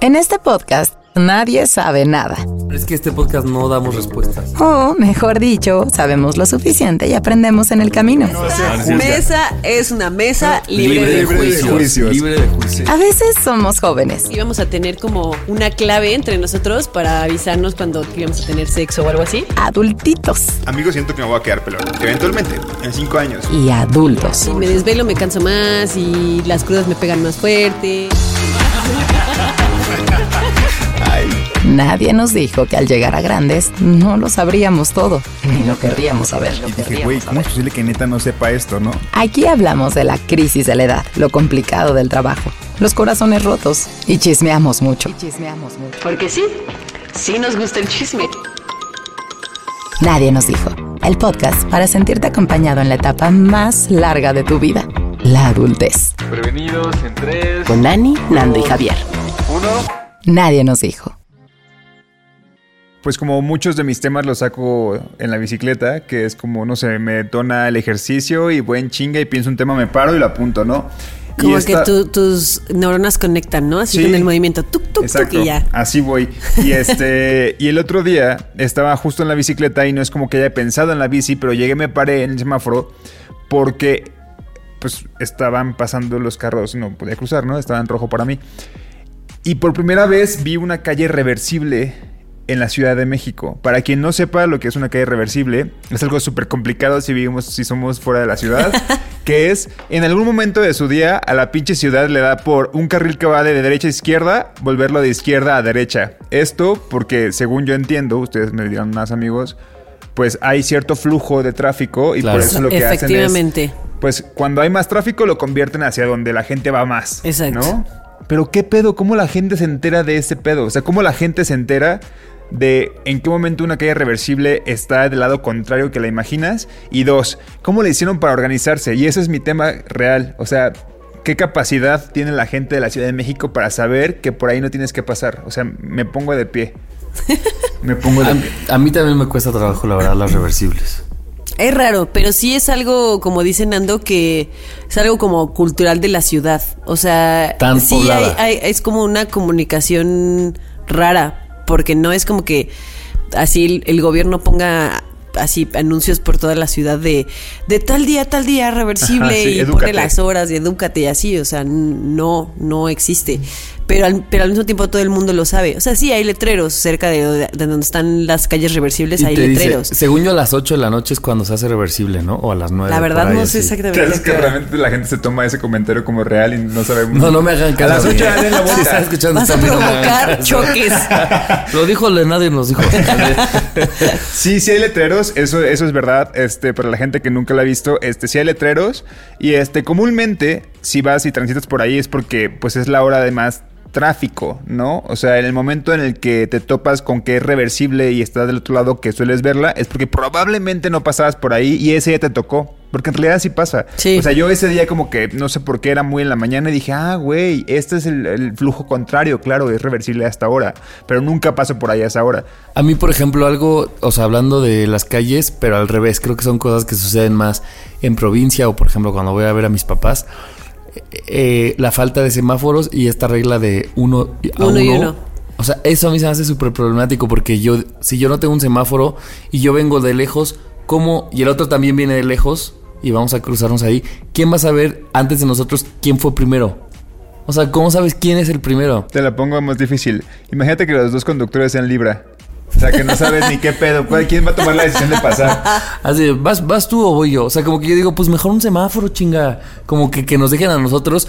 En este podcast nadie sabe nada. Es que este podcast no damos respuestas. O, mejor dicho, sabemos lo suficiente y aprendemos en el camino. Mesa es una mesa libre, de, juicio. juicios. Libre de juicio. A veces somos jóvenes Y vamos a tener como una clave entre nosotros para avisarnos cuando íbamos a tener sexo o algo así. adultitos Amigos, siento que me voy a quedar pelón. Eventualmente, en cinco años. y adultos. Si me desvelo me canso más y las crudas me pegan más fuerte. Nadie nos dijo que al llegar a grandes no lo sabríamos todo, ni lo querríamos saber. Y dije, güey, ¿cómo es posible que neta no sepa esto, no? Aquí hablamos de la crisis de la edad, lo complicado del trabajo, los corazones rotos y chismeamos mucho. chismeamos mucho. Porque sí, sí nos gusta el chisme. Nadie nos dijo. El podcast para sentirte acompañado en la etapa más larga de tu vida, la adultez. Prevenidos en tres. Con Nani, Nando y Javier. Uno. Nadie nos dijo. Pues como muchos de mis temas los saco en la bicicleta, que es como, no sé, me detona el ejercicio y buen chinga y pienso un tema, me paro y lo apunto, ¿no? Como esta- que tu- tus neuronas conectan, ¿no? Así Sí. con el movimiento tuk tuk Exacto, tuk y ya. así voy. Y este, y el otro día estaba justo en la bicicleta y no es como que haya pensado en la bici, pero llegué, me paré en el semáforo porque pues estaban pasando los carros, no podía cruzar, ¿no? Estaba en rojo para mí. Y por primera vez vi una calle reversible en la Ciudad de México. Para quien no sepa lo que es una calle reversible, es algo súper complicado si vivimos, si somos fuera de la ciudad, que es en algún momento de su día a la pinche ciudad le da por un carril que va de derecha a izquierda, volverlo de izquierda a derecha. Esto porque, según yo entiendo, ustedes me dirán más amigos, pues hay cierto flujo de tráfico y Claro. por eso lo que hacen es Efectivamente. pues cuando hay más tráfico lo convierten hacia donde la gente va más. Exacto. ¿No? Pero qué pedo, ¿cómo la gente se entera de ese pedo? O sea, ¿cómo la gente se entera de en qué momento una calle reversible está del lado contrario que la imaginas? Y dos, ¿cómo le hicieron para organizarse? Y ese es mi tema real. O sea, ¿qué capacidad tiene la gente de la Ciudad de México para saber que por ahí no tienes que pasar? O sea, me pongo de pie. Me pongo de A, pie. a mí también me cuesta trabajo, la verdad, las reversibles. Es raro, pero sí es algo, como dice Nando, que es algo como cultural de la ciudad. O sea, Tan sí hay, hay- es como una comunicación rara, porque no es como que así el, el gobierno ponga así anuncios por toda la ciudad de, de tal día, tal día reversible Ajá, sí, y edúcate. pone las horas y edúcate y así, o sea, no, no existe. Pero al, pero al mismo tiempo todo el mundo lo sabe. O sea, sí hay letreros cerca de, de- de donde están las calles reversibles, Y hay te dice, letreros. según yo, a las 8 de la noche es cuando se hace reversible, ¿no? O a las 9. La verdad no sé ¿Qué exactamente. es que realmente la gente se toma ese comentario como real y no sabemos? No, no me hagan caso. A las 8 den la Si escuchando Vas a no provocar choques. Lo dijo nadie nos dijo. Sí, sí hay letreros, eso, eso es verdad. Este, para la gente que nunca lo ha visto, este, sí hay letreros. Y este, comúnmente, si vas y transitas por ahí es porque pues es la hora de más tráfico, ¿no? O sea, en el momento en el que te topas con que es reversible y estás del otro lado que sueles verla, es porque probablemente no pasabas por ahí y ese día te tocó. Porque en realidad sí pasa. Sí. O sea, yo ese día como que no sé por qué era muy en la mañana y dije, ah, güey, este es el, el flujo contrario, claro, es reversible hasta ahora. Pero nunca paso por ahí a esa hora. A mí, por ejemplo, algo, o sea, hablando de las calles, pero al revés, creo que son cosas que suceden más en provincia o, por ejemplo, cuando voy a ver a mis papás. Eh, la falta de semáforos y esta regla de uno a Uno uno. y uno. O sea, eso a mí se me hace súper problemático porque yo, si yo no tengo un semáforo y yo vengo de lejos, ¿cómo? Y el otro también viene de lejos y vamos a cruzarnos ahí. ¿Quién va a saber antes de nosotros quién fue primero? O sea, ¿cómo sabes quién es el primero? Te la pongo más difícil. Imagínate que los dos conductores sean Libra. O sea, que no sabes ni qué pedo. ¿Cuál- ¿Quién va a tomar la decisión de pasar? Así, ¿vas, ¿vas tú o voy yo? O sea, como que yo digo, pues mejor un semáforo, chinga. Como que, que nos dejen a nosotros.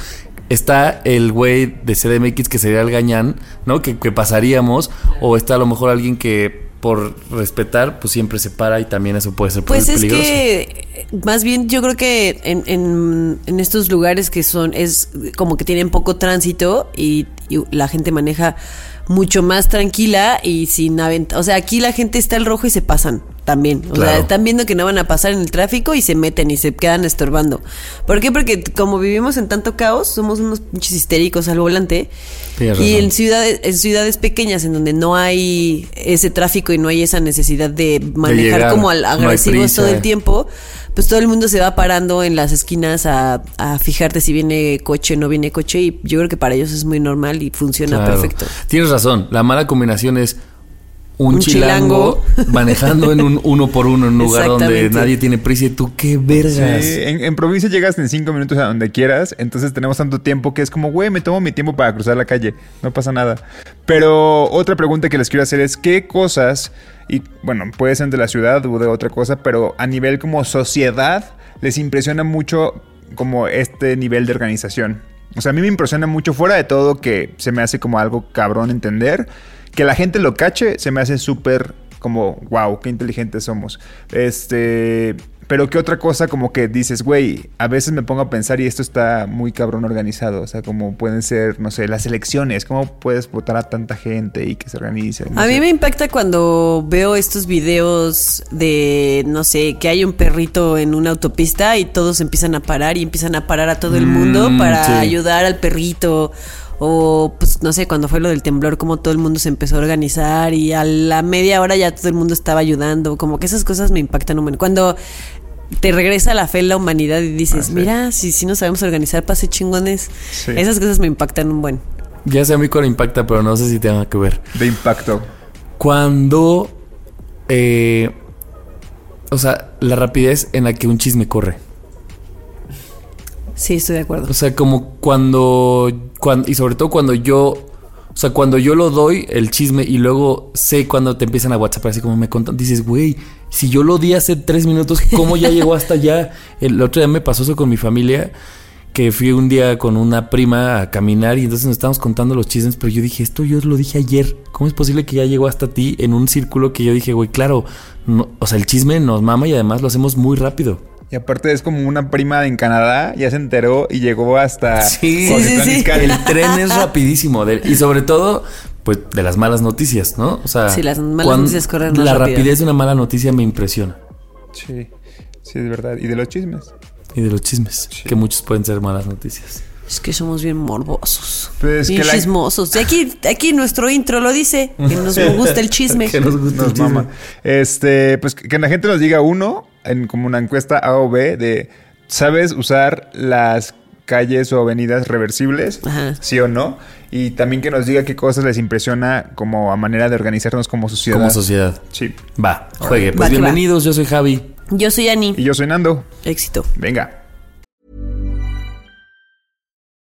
Está el güey de CDMX que sería el gañán, ¿no? Que, que pasaríamos. O está a lo mejor alguien que por respetar, pues siempre se para y también eso puede ser Pues es peligroso. que más bien yo creo que en, en- en estos lugares que son, es como que tienen poco tránsito y, y la gente maneja mucho más tranquila y sin aventar. O sea, aquí la gente está al rojo y se pasan. También. O Claro. sea, están viendo que no van a pasar en el tráfico y se meten y se quedan estorbando. ¿Por qué? Porque como vivimos en tanto caos, somos unos pinches histéricos al volante. Tienes Y razón. en ciudades, en ciudades pequeñas en donde no hay ese tráfico y no hay esa necesidad de manejar llegar, como al agresivos todo el tiempo, pues todo el mundo se va parando en las esquinas a, a fijarte si viene coche o no viene coche y yo creo que para ellos es muy normal y funciona Claro. perfecto. Tienes razón. La mala combinación es un, Un chilango, chilango. manejando en un uno por uno en un lugar donde nadie tiene prisa y tú qué vergas. Sí, en, en provincia llegas en cinco minutos a donde quieras, entonces tenemos tanto tiempo que es como, güey, me tomo mi tiempo para cruzar la calle, no pasa nada. Pero otra pregunta que les quiero hacer es, ¿qué cosas, y bueno, puede ser de la ciudad o de otra cosa, pero a nivel como sociedad, les impresiona mucho como este nivel de organización? O sea, a mí me impresiona mucho, fuera de todo, que se me hace como algo cabrón entender, que la gente lo cache, se me hace súper como, wow, qué inteligentes somos. Este, pero qué otra cosa como que dices, güey, a veces me pongo a pensar y esto está muy cabrón organizado. O sea, como pueden ser, no sé, las elecciones, cómo puedes votar a tanta gente y que se organice. no A sé. mí me impacta cuando veo estos videos de, no sé, que hay un perrito en una autopista y todos empiezan a parar y empiezan a parar a todo el mundo Mm, para sí. ayudar al perrito. O, pues, no sé, cuando fue lo del temblor, como todo el mundo se empezó a organizar y a la media hora ya todo el mundo estaba ayudando. Como que esas cosas me impactan un. Cuando te regresa la fe en la humanidad y dices, Ah, sí. mira, si, si nos sabemos organizar, pase chingones. Sí. Esas cosas me impactan un buen. Ya sé a mí cuál impacta, pero no sé si tenga que ver. De impacto. Cuando. eh, o sea, la rapidez en la que un chisme corre. Sí, estoy de acuerdo. O sea, como cuando, cuando. Y sobre todo cuando yo. O sea, cuando yo lo doy el chisme y luego sé cuando te empiezan a WhatsApp, así como me contan, dices, güey, si yo lo di hace tres minutos, ¿cómo ya llegó hasta allá? El otro día me pasó eso con mi familia, que fui un día con una prima a caminar y entonces nos estábamos contando los chismes, pero yo dije, esto yo lo dije ayer, ¿cómo es posible que ya llegó hasta ti en un círculo que yo dije, güey, claro, no- o sea, el chisme nos mama y además lo hacemos muy rápido. Y aparte es como una prima en Canadá, ya se enteró y llegó hasta... Sí, sí. El tren es rapidísimo de- y sobre todo, pues de las malas noticias, ¿no? O sea, Sí, las malas noticias corren más La rápido. rapidez de una mala noticia me impresiona. Sí, sí, es verdad. Y de los chismes. Y de los chismes, que muchos pueden ser malas noticias. Es que somos bien morbosos. Pues bien que la- chismosos. Y aquí, aquí nuestro intro lo dice, que nos gusta el chisme. Que nos gusta el Nos chisme. mama. Este, pues que la gente nos diga uno, en como una encuesta A o B, de ¿sabes usar las calles o avenidas reversibles? Ajá. ¿Sí o no? Y también que nos diga qué cosas les impresiona como a manera de organizarnos como sociedad. Como sociedad. Sí. Va, juegue. Pues Va que va. bienvenidos, yo soy Javi. Yo soy Ani. Y yo soy Nando. Éxito. Venga.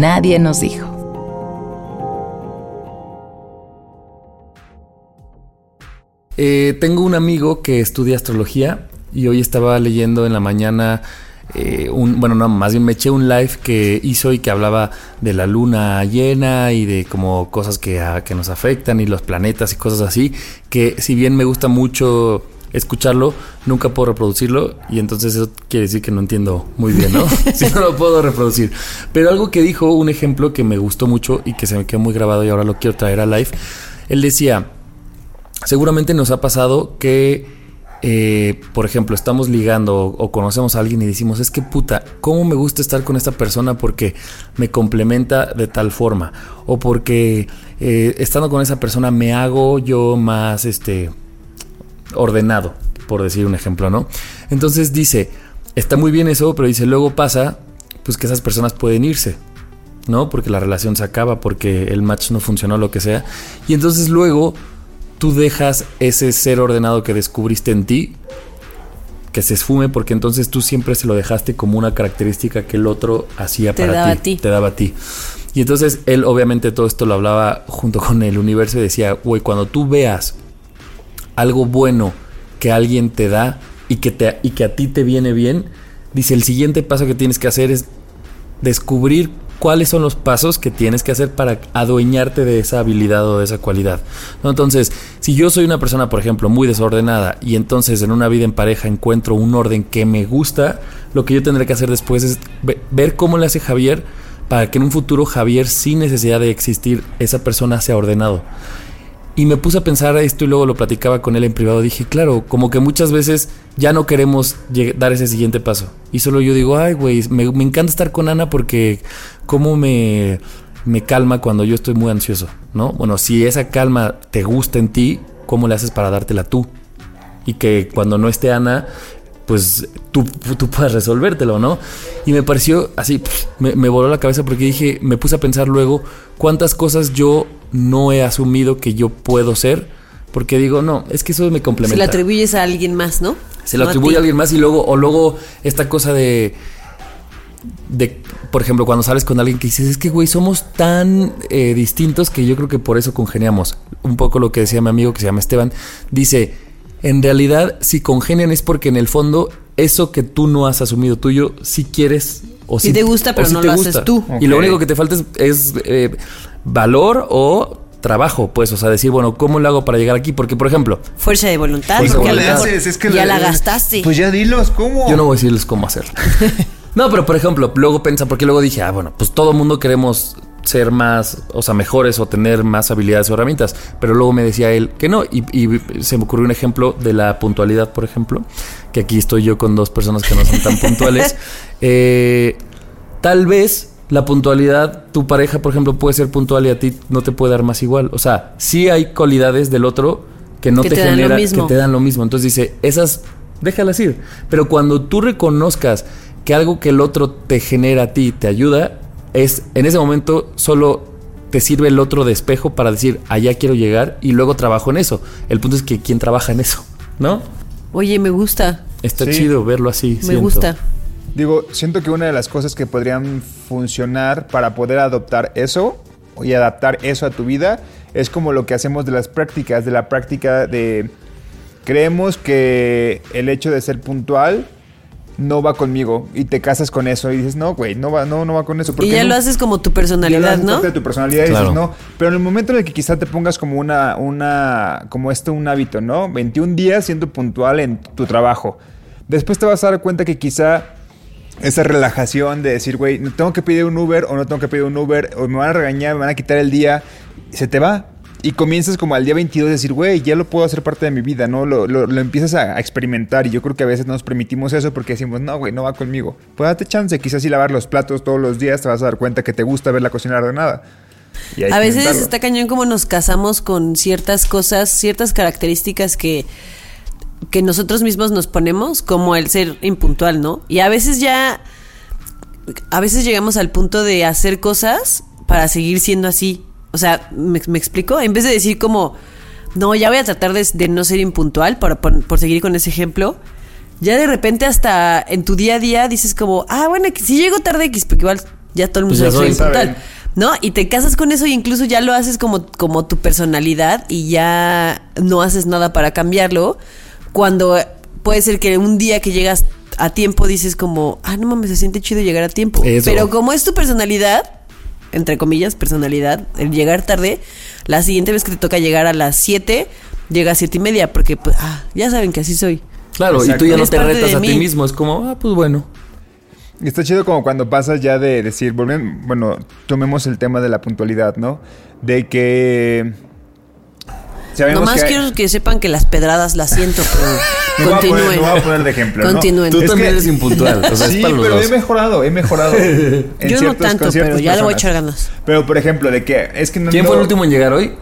Nadie nos dijo. Eh, tengo un amigo que estudia astrología y hoy estaba leyendo en la mañana eh, un, bueno, no, más bien me eché un live que hizo y que hablaba de la luna llena y de como cosas que, a- que nos afectan y los planetas y cosas así, que si bien me gusta mucho escucharlo, nunca puedo reproducirlo y entonces eso quiere decir que no entiendo muy bien, ¿no? si no lo puedo reproducir. Pero algo que dijo, un ejemplo que me gustó mucho y que se me quedó muy grabado y ahora lo quiero traer a live, él decía, seguramente nos ha pasado que, eh, por ejemplo, estamos ligando o, o conocemos a alguien y decimos, es que puta, ¿cómo me gusta estar con esta persona porque me complementa de tal forma? O porque eh, estando con esa persona me hago yo más, este, ordenado, por decir un ejemplo, ¿no? Entonces dice, está muy bien eso, pero dice, luego pasa, pues que esas personas pueden irse. ¿no? Porque la relación se acaba, porque el match no funcionó, lo que sea. Y entonces luego tú dejas ese ser ordenado que descubriste en ti que se esfume porque entonces tú siempre se lo dejaste como una característica que el otro hacía Te para daba ti, a ti. te daba a ti. Y entonces él obviamente todo esto lo hablaba junto con el universo y decía, güey, cuando tú veas algo bueno que alguien te da y que, te, y que a ti te viene bien, dice, el siguiente paso que tienes que hacer es descubrir cuáles son los pasos que tienes que hacer para adueñarte de esa habilidad o de esa cualidad. Entonces, si yo soy una persona, por ejemplo, muy desordenada y entonces en una vida en pareja encuentro un orden que me gusta, lo que yo tendré que hacer después es ve- ver cómo le hace Javier para que en un futuro Javier, sin necesidad de existir, esa persona sea ordenado. Y me puse a pensar esto y luego lo platicaba con él en privado. Dije, claro, como que muchas veces ya no queremos dar ese siguiente paso. Y solo yo digo, ay, güey, me, me encanta estar con Ana porque cómo me, me calma cuando yo estoy muy ansioso, ¿no? Bueno, si esa calma te gusta en ti, ¿cómo le haces para dártela tú? Y que cuando no esté Ana, pues tú, tú puedas resolvértelo, ¿no? Y me pareció así, me, me voló la cabeza porque dije, me puse a pensar luego cuántas cosas yo no he asumido que yo puedo ser, porque digo, no, es que eso me Se complementa. le atribuyes a alguien más, ¿no? Se lo No atribuye a alguien más y luego, o luego esta cosa de, de, por ejemplo, cuando sales con alguien que dices, es que, güey, somos tan eh, distintos que yo creo que por eso congeniamos. Un poco lo que decía mi amigo que se llama Esteban, dice, en realidad, si congenian es porque en el fondo, eso que tú no has asumido tuyo, si quieres o Sí si te gusta, pero no te lo haces gusta. tú. Y lo único que te falta es, es, eh, valor o trabajo, pues, o sea, decir, bueno, ¿cómo lo hago para llegar aquí? Porque, por ejemplo, Fuerza de voluntad. Fuerza voluntad. mejor ya la gastaste. Pues ya dilos, ¿cómo? Yo no voy a decirles cómo hacerlo. no, pero por ejemplo, luego pensa, porque luego dije, ah, bueno, pues todo mundo queremos ser más, o sea, mejores o tener más habilidades o herramientas. Pero luego me decía él que no. Y, y se me ocurrió un ejemplo de la puntualidad, por ejemplo, que aquí estoy yo con dos personas que no son tan puntuales. Eh, tal vez la puntualidad, tu pareja, por ejemplo, puede ser puntual y a ti no te puede dar más igual. O sea, sí hay cualidades del otro que no Que te, te dan lo genera, mismo. que te dan lo mismo. Entonces dice, esas, déjalas ir. Pero cuando tú reconozcas que algo que el otro te genera a ti te ayuda, es en ese momento solo te sirve el otro de espejo para decir, allá quiero llegar y luego trabajo en eso. El punto es que quién trabaja en eso, ¿no? Oye, me gusta. Está Sí. chido verlo así. Me siento. gusta. Digo, siento que una de las cosas que podrían funcionar para poder adoptar eso y adaptar eso a tu vida es como lo que hacemos de las prácticas, de la práctica de creemos que el hecho de ser puntual no va conmigo y te casas con eso y dices, "No, güey, no va no no va con eso." ¿Por Y ya no? lo haces como tu Ya lo personalidad, haces ¿no? parte de tu personalidad y Claro. dices, no. Pero en el momento en el que quizá te pongas como una, una, como esto, un hábito, ¿no? 21 días siendo puntual en tu trabajo. Después te vas a dar cuenta que quizá esa relajación de decir, güey, no tengo que pedir un Uber o no tengo que pedir un Uber o me van a regañar, me van a quitar el día, se te va. Y comienzas como al día 22 a decir, güey, ya lo puedo hacer parte de mi vida, ¿no? Lo, lo- lo empiezas a, a experimentar y yo creo que a veces nos permitimos eso porque decimos, no, güey, no va conmigo. Pues date chance, quizás si lavar los platos todos los días te vas a dar cuenta que te gusta ver la cocina ordenada. Y A veces está cañón como nos casamos con ciertas cosas, ciertas características que, que nosotros mismos nos ponemos, como el ser impuntual, ¿no? Y a veces ya, a veces llegamos al punto de hacer cosas para seguir siendo así. O sea, ¿me, me explico? En vez de decir como, no, ya voy a tratar de, de no ser impuntual, por, por, por seguir con ese ejemplo, ya de repente hasta en tu día a día dices como, ah, bueno, que si llego tarde X, porque igual ya todo el mundo Pues que soy soy. impuntual. ¿No? Y te casas con eso e incluso ya lo haces como, como tu personalidad y ya no haces nada para cambiarlo. Cuando puede ser que un día que llegas a tiempo dices como, ah, no mames, se siente chido llegar a tiempo. Eso. Pero como es tu personalidad, entre comillas, personalidad, el llegar tarde, la siguiente vez que te toca llegar a las 7, llega a siete y media, porque pues, ah, ya saben que así soy. Claro, Exacto. y tú ya no te retas a ti mismo. Es como, ah, pues bueno. Y está chido como cuando pasas ya de decir, bueno, tomemos el tema de la puntualidad, ¿no? De que... sabemos Nomás que- quiero que sepan que las pedradas las siento, pero voy a poner- continúen. me voy a poner de ejemplo, ¿no? Continúen. Tú Es también que- eres impuntual. O sea, sí, es para los pero dos. he mejorado, he mejorado. en Yo no tanto, pero ya le voy a personas. echar ganas. Pero, por ejemplo, de que es que no... ¿Quién no- fue el último en llegar hoy?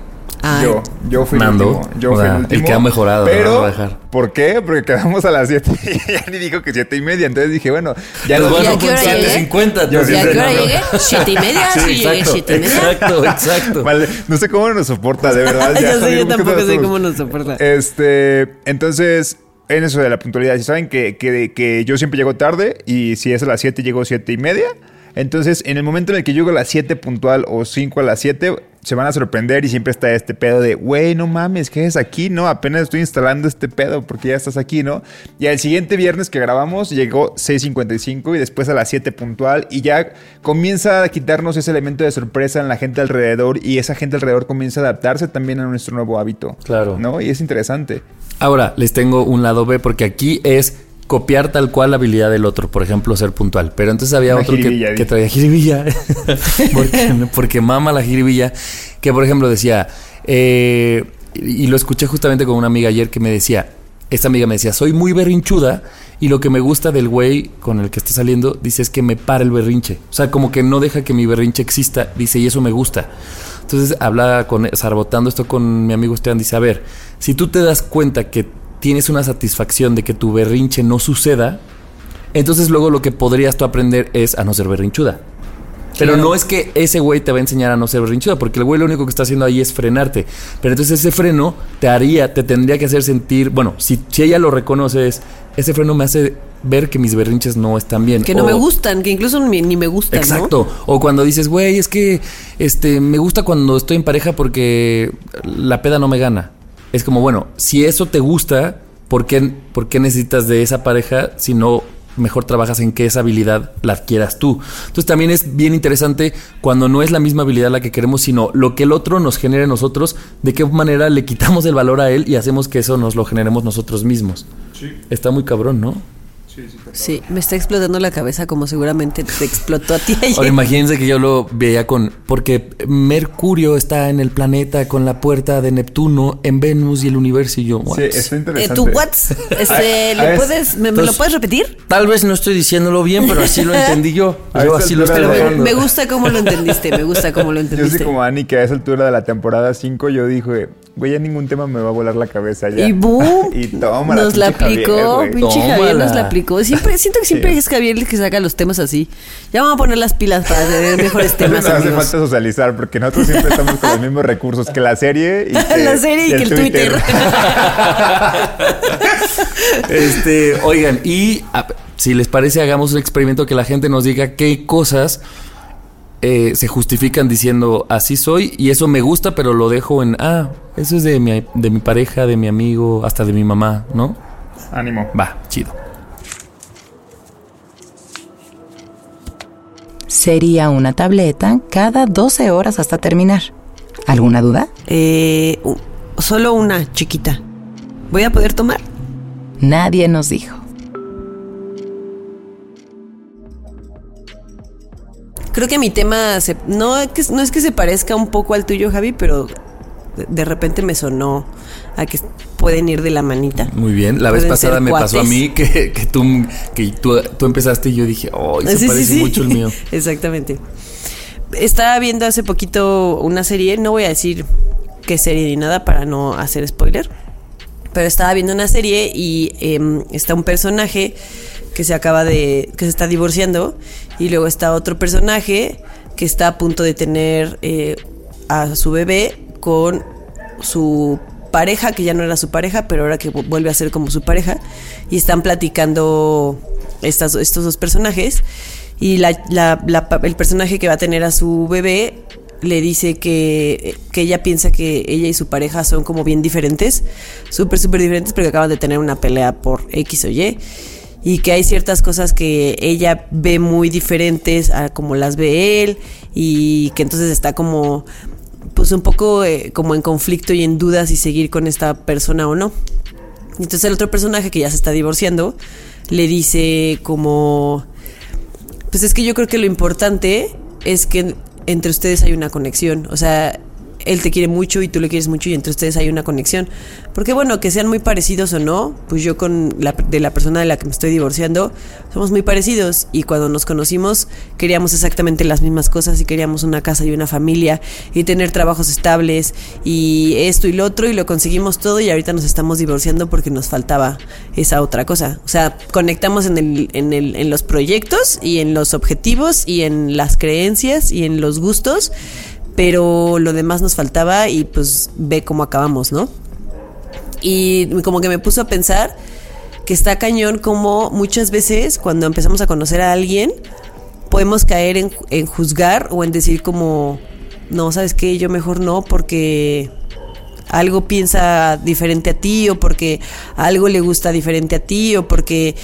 Ay. Yo, yo fui Nando, el último. Yo o fui sea, el el último. que ha mejorado, Pero, a dejar. ¿por qué? Porque quedamos a las 7 y ya ni dijo que 7 y media. Entonces dije, bueno, ya Pues no ¿Y a bueno, qué hora pues llegué? 7.50. Yo ¿Y a qué sí, hora llegué? ¿Siete y media? Sí, llegué exacto, siete y media. exacto, exacto. Vale, no sé cómo nos soporta, de verdad. Yo sé, yo ¿por qué tampoco sé cómo nos soporta. Este, entonces, en eso de la puntualidad, si saben que, que, que yo siempre llego tarde y si es a las 7 llego 7 y media, entonces en el momento en el que llego a las 7 puntual o 5 a las 7, se van a sorprender y siempre está este pedo de, güey, no mames, ¿qué es aquí? No, apenas estoy instalando este pedo porque ya estás aquí, ¿no? Y al siguiente viernes que grabamos llegó 6.55 y después a las 7 puntual y ya comienza a quitarnos ese elemento de sorpresa en la gente alrededor y esa gente alrededor comienza a adaptarse también a nuestro nuevo hábito. Claro. ¿No? Y es interesante. Ahora, les tengo un lado B porque aquí es copiar tal cual la habilidad del otro, por ejemplo, ser puntual. Pero entonces había Una otro que, traía jiribilla, porque, porque mama la jiribilla, que por ejemplo decía, eh, y lo escuché justamente con una amiga ayer que me decía, esta amiga me decía, soy muy berrinchuda y lo que me gusta del güey con el que está saliendo, dice, es que me para el berrinche. O sea, como que no deja que mi berrinche exista, dice, y eso me gusta. Entonces hablaba con, o sea, rebotando esto con mi amigo Esteban, dice, a ver, si tú te das cuenta que tienes una satisfacción de que tu berrinche no suceda, entonces luego lo que podrías tú aprender es a no ser berrinchuda. Pero no es que ese güey te va a enseñar a no ser berrinchuda, porque el güey lo único que está haciendo ahí es frenarte. Pero entonces ese freno te haría, te tendría que hacer sentir, bueno, si, si ella lo reconoce, es, ese freno me hace ver que mis berrinches no están bien. Que no O- me gustan, que incluso ni, ni me gustan, ¿no? Exacto. O cuando dices, güey, es que este me gusta cuando estoy en pareja porque la peda no me gana. Es como, bueno, si eso te gusta, ¿por qué, por qué necesitas de esa pareja si no mejor trabajas en que esa habilidad la adquieras tú? Entonces también es bien interesante cuando no es la misma habilidad la que queremos, sino lo que el otro nos genera en nosotros, de qué manera le quitamos el valor a él y hacemos que eso nos lo generemos nosotros mismos. Está muy cabrón, ¿no? Sí, me está explotando la cabeza como seguramente te explotó a ti ayer. Ahora imagínense que yo lo veía con. Porque Mercurio está en el planeta con la puerta de Neptuno en Venus y el universo. Y yo, what? Sí, está Eh, interesante. ¿Tu what's? Este, ¿le puedes, me, me lo puedes repetir? Tal vez no estoy diciéndolo bien, pero así lo entendí yo. Yo así lo estoy Me, gusta cómo lo entendiste, me gusta cómo lo Yo entendiste. soy como Ani, que a esa altura de la temporada 5 yo dije, güey, ya ningún tema me va a volar la cabeza ya. Y boom, y toma nos la aplicó, pinche Javier nos la aplicó. Siempre, siento que siempre Sí. es Javier el que saca los temas así. Ya vamos a poner las pilas para tener mejores No temas, nos hace falta socializar porque nosotros siempre estamos con los mismos recursos que la serie y que, La serie y que el Twitter. Este, oigan, y a- si les parece, hagamos un experimento que la gente nos diga qué cosas eh, se justifican diciendo así soy y eso me gusta, pero lo dejo en ah, eso es de mi, de mi pareja, de mi amigo, hasta de mi mamá, ¿no? Ánimo. Va, chido. Sería una tableta cada 12 horas hasta terminar. ¿Alguna duda? Eh, solo una chiquita. ¿Voy a poder tomar? Nadie nos dijo. Creo que mi tema se- no, es que- no es que se parezca un poco al tuyo, Javi, pero de, repente me sonó a que pueden ir de la manita. Muy bien. La vez pasada me pasó a mí que, que, tú, que tú, tú empezaste y yo dije, oh, se Sí, parece sí. mucho el mío. Exactamente. Estaba viendo hace poquito una serie, no voy a decir qué serie ni nada para no hacer spoiler, pero estaba viendo una serie y em, está un personaje que se acaba de, que se está divorciando y luego está otro personaje que está a punto de tener eh, a su bebé con su pareja, que ya no era su pareja, pero ahora que vu- vuelve a ser como su pareja, y están platicando estas, estos dos personajes, y la, la- la el personaje que va a tener a su bebé le dice que, que ella piensa que ella y su pareja son como bien diferentes, súper, súper diferentes, porque acaban de tener una pelea por X o Y, y que hay ciertas cosas que ella ve muy diferentes a como las ve él, y que entonces está como pues un poco eh, como en conflicto y en duda si seguir con esta persona o no. Entonces el otro personaje que ya se está divorciando le dice como, pues es que yo creo que lo importante es que entre ustedes hay una conexión. O sea, él te quiere mucho y tú le quieres mucho y entre ustedes hay una conexión. Porque bueno, que sean muy parecidos o no, pues yo con la, de la persona de la que me estoy divorciando, somos muy parecidos y cuando nos conocimos queríamos exactamente las mismas cosas y queríamos una casa y una familia y tener trabajos estables y esto y lo otro y lo conseguimos todo y ahorita nos estamos divorciando porque nos faltaba esa otra cosa. O sea, conectamos en, el, en, el, en los proyectos y en los objetivos y en las creencias y en los gustos pero lo demás nos faltaba y pues ve cómo acabamos, ¿no? Y como que me puso a pensar que está cañón como muchas veces cuando empezamos a conocer a alguien podemos caer en, en juzgar o en decir como, no, sabes qué, yo mejor no porque algo piensa diferente a ti o porque algo le gusta diferente a ti o porque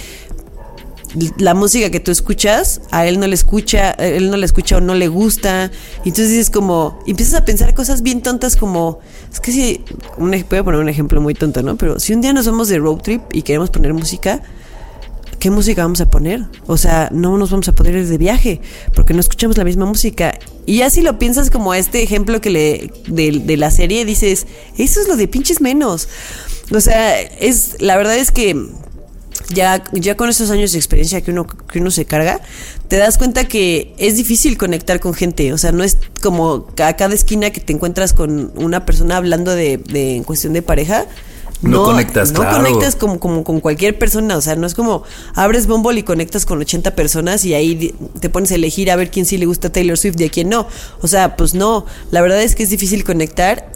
la música que tú escuchas, a él no le escucha, él no le escucha o no le gusta. Y entonces dices como, empiezas a pensar cosas bien tontas como, es que si, un, voy a poner un ejemplo muy tonto, ¿no? Pero si un día nos vamos de road trip y queremos poner música, ¿qué música vamos a poner? O sea, no nos vamos a poder ir de viaje porque no escuchamos la misma música. Y ya si lo piensas como este ejemplo que le de, de la serie, dices, eso es lo de pinches menos. O sea, es la verdad es que ya, ya con esos años de experiencia que uno, que uno se carga, te das cuenta que es difícil conectar con gente. O sea, no es como a cada esquina que te encuentras con una persona hablando de, de en cuestión de pareja. No conectas, No claro. conectas como, como con cualquier persona. O sea, no es como abres Bumble y conectas con 80 personas y ahí te pones a elegir a ver quién sí le gusta Taylor Swift y a quién no. O sea, pues no. La verdad es que es difícil conectar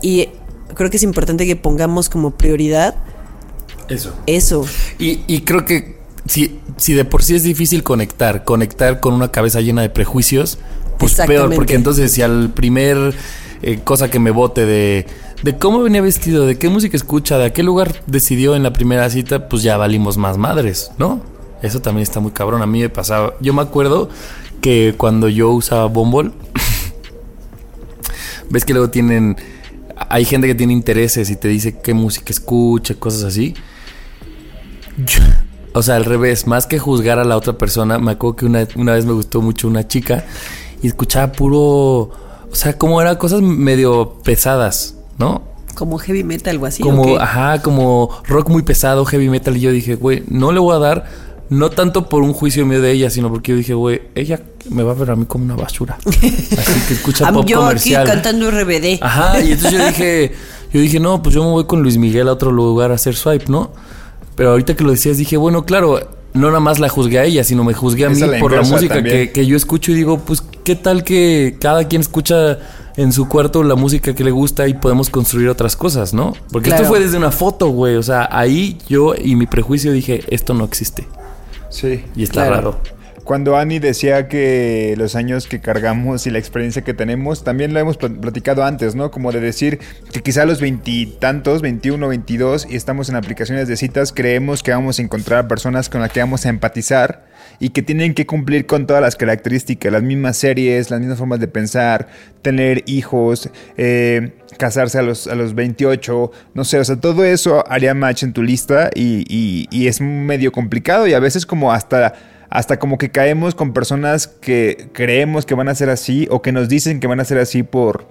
y creo que es importante que pongamos como prioridad Eso. eso. Y, y creo que si, si de por sí es difícil conectar, conectar con una cabeza llena de prejuicios, pues peor, porque entonces si al primer eh, cosa que me bote de, de cómo venía vestido, de qué música escucha, de a qué lugar decidió en la primera cita, pues ya valimos más madres, ¿no? Eso también está muy cabrón. A mí me pasaba. Yo me acuerdo que cuando yo usaba Bumble, ves que luego tienen. Hay gente que tiene intereses y te dice qué música escucha, cosas así. Yo- o sea, al revés, más que juzgar a la otra persona, me acuerdo que una, una vez me gustó mucho una chica y escuchaba puro. O sea, como eran cosas medio pesadas, ¿no? Como heavy metal o así. como, ajá, como rock muy pesado, heavy metal. Y yo dije, güey, no le voy a dar, no tanto por un juicio mío de ella, sino porque yo dije, güey, ella me va a ver a mí como una basura. Así que escucha Am- pop yo comercial. aquí cantando RBD. Ajá, y entonces yo dije, yo dije, no, pues yo me voy con Luis Miguel a otro lugar a hacer swipe, ¿no? Pero ahorita que lo decías dije, bueno, claro, no nada más la juzgué a ella, sino me juzgué a mí la por la música que, que yo escucho y digo, pues, ¿qué tal que cada quien escucha en su cuarto la música que le gusta y podemos construir otras cosas, ¿no? Porque Claro. esto fue desde una foto, güey, o sea, ahí yo y mi prejuicio dije, esto no existe. Sí. Y está Claro. raro. Cuando Annie decía que los años que cargamos y la experiencia que tenemos, también lo hemos pl- platicado antes, ¿no? Como de decir que quizá a los veintitantos, 21, 22, y estamos en aplicaciones de citas, creemos que vamos a encontrar personas con las que vamos a empatizar y que tienen que cumplir con todas las características, las mismas series, las mismas formas de pensar, tener hijos, eh, casarse a los, a los 28, no sé, o sea, todo eso haría match en tu lista y- y es medio complicado y a veces como hasta hasta como que caemos con personas que creemos que van a ser así o que nos dicen que van a ser así por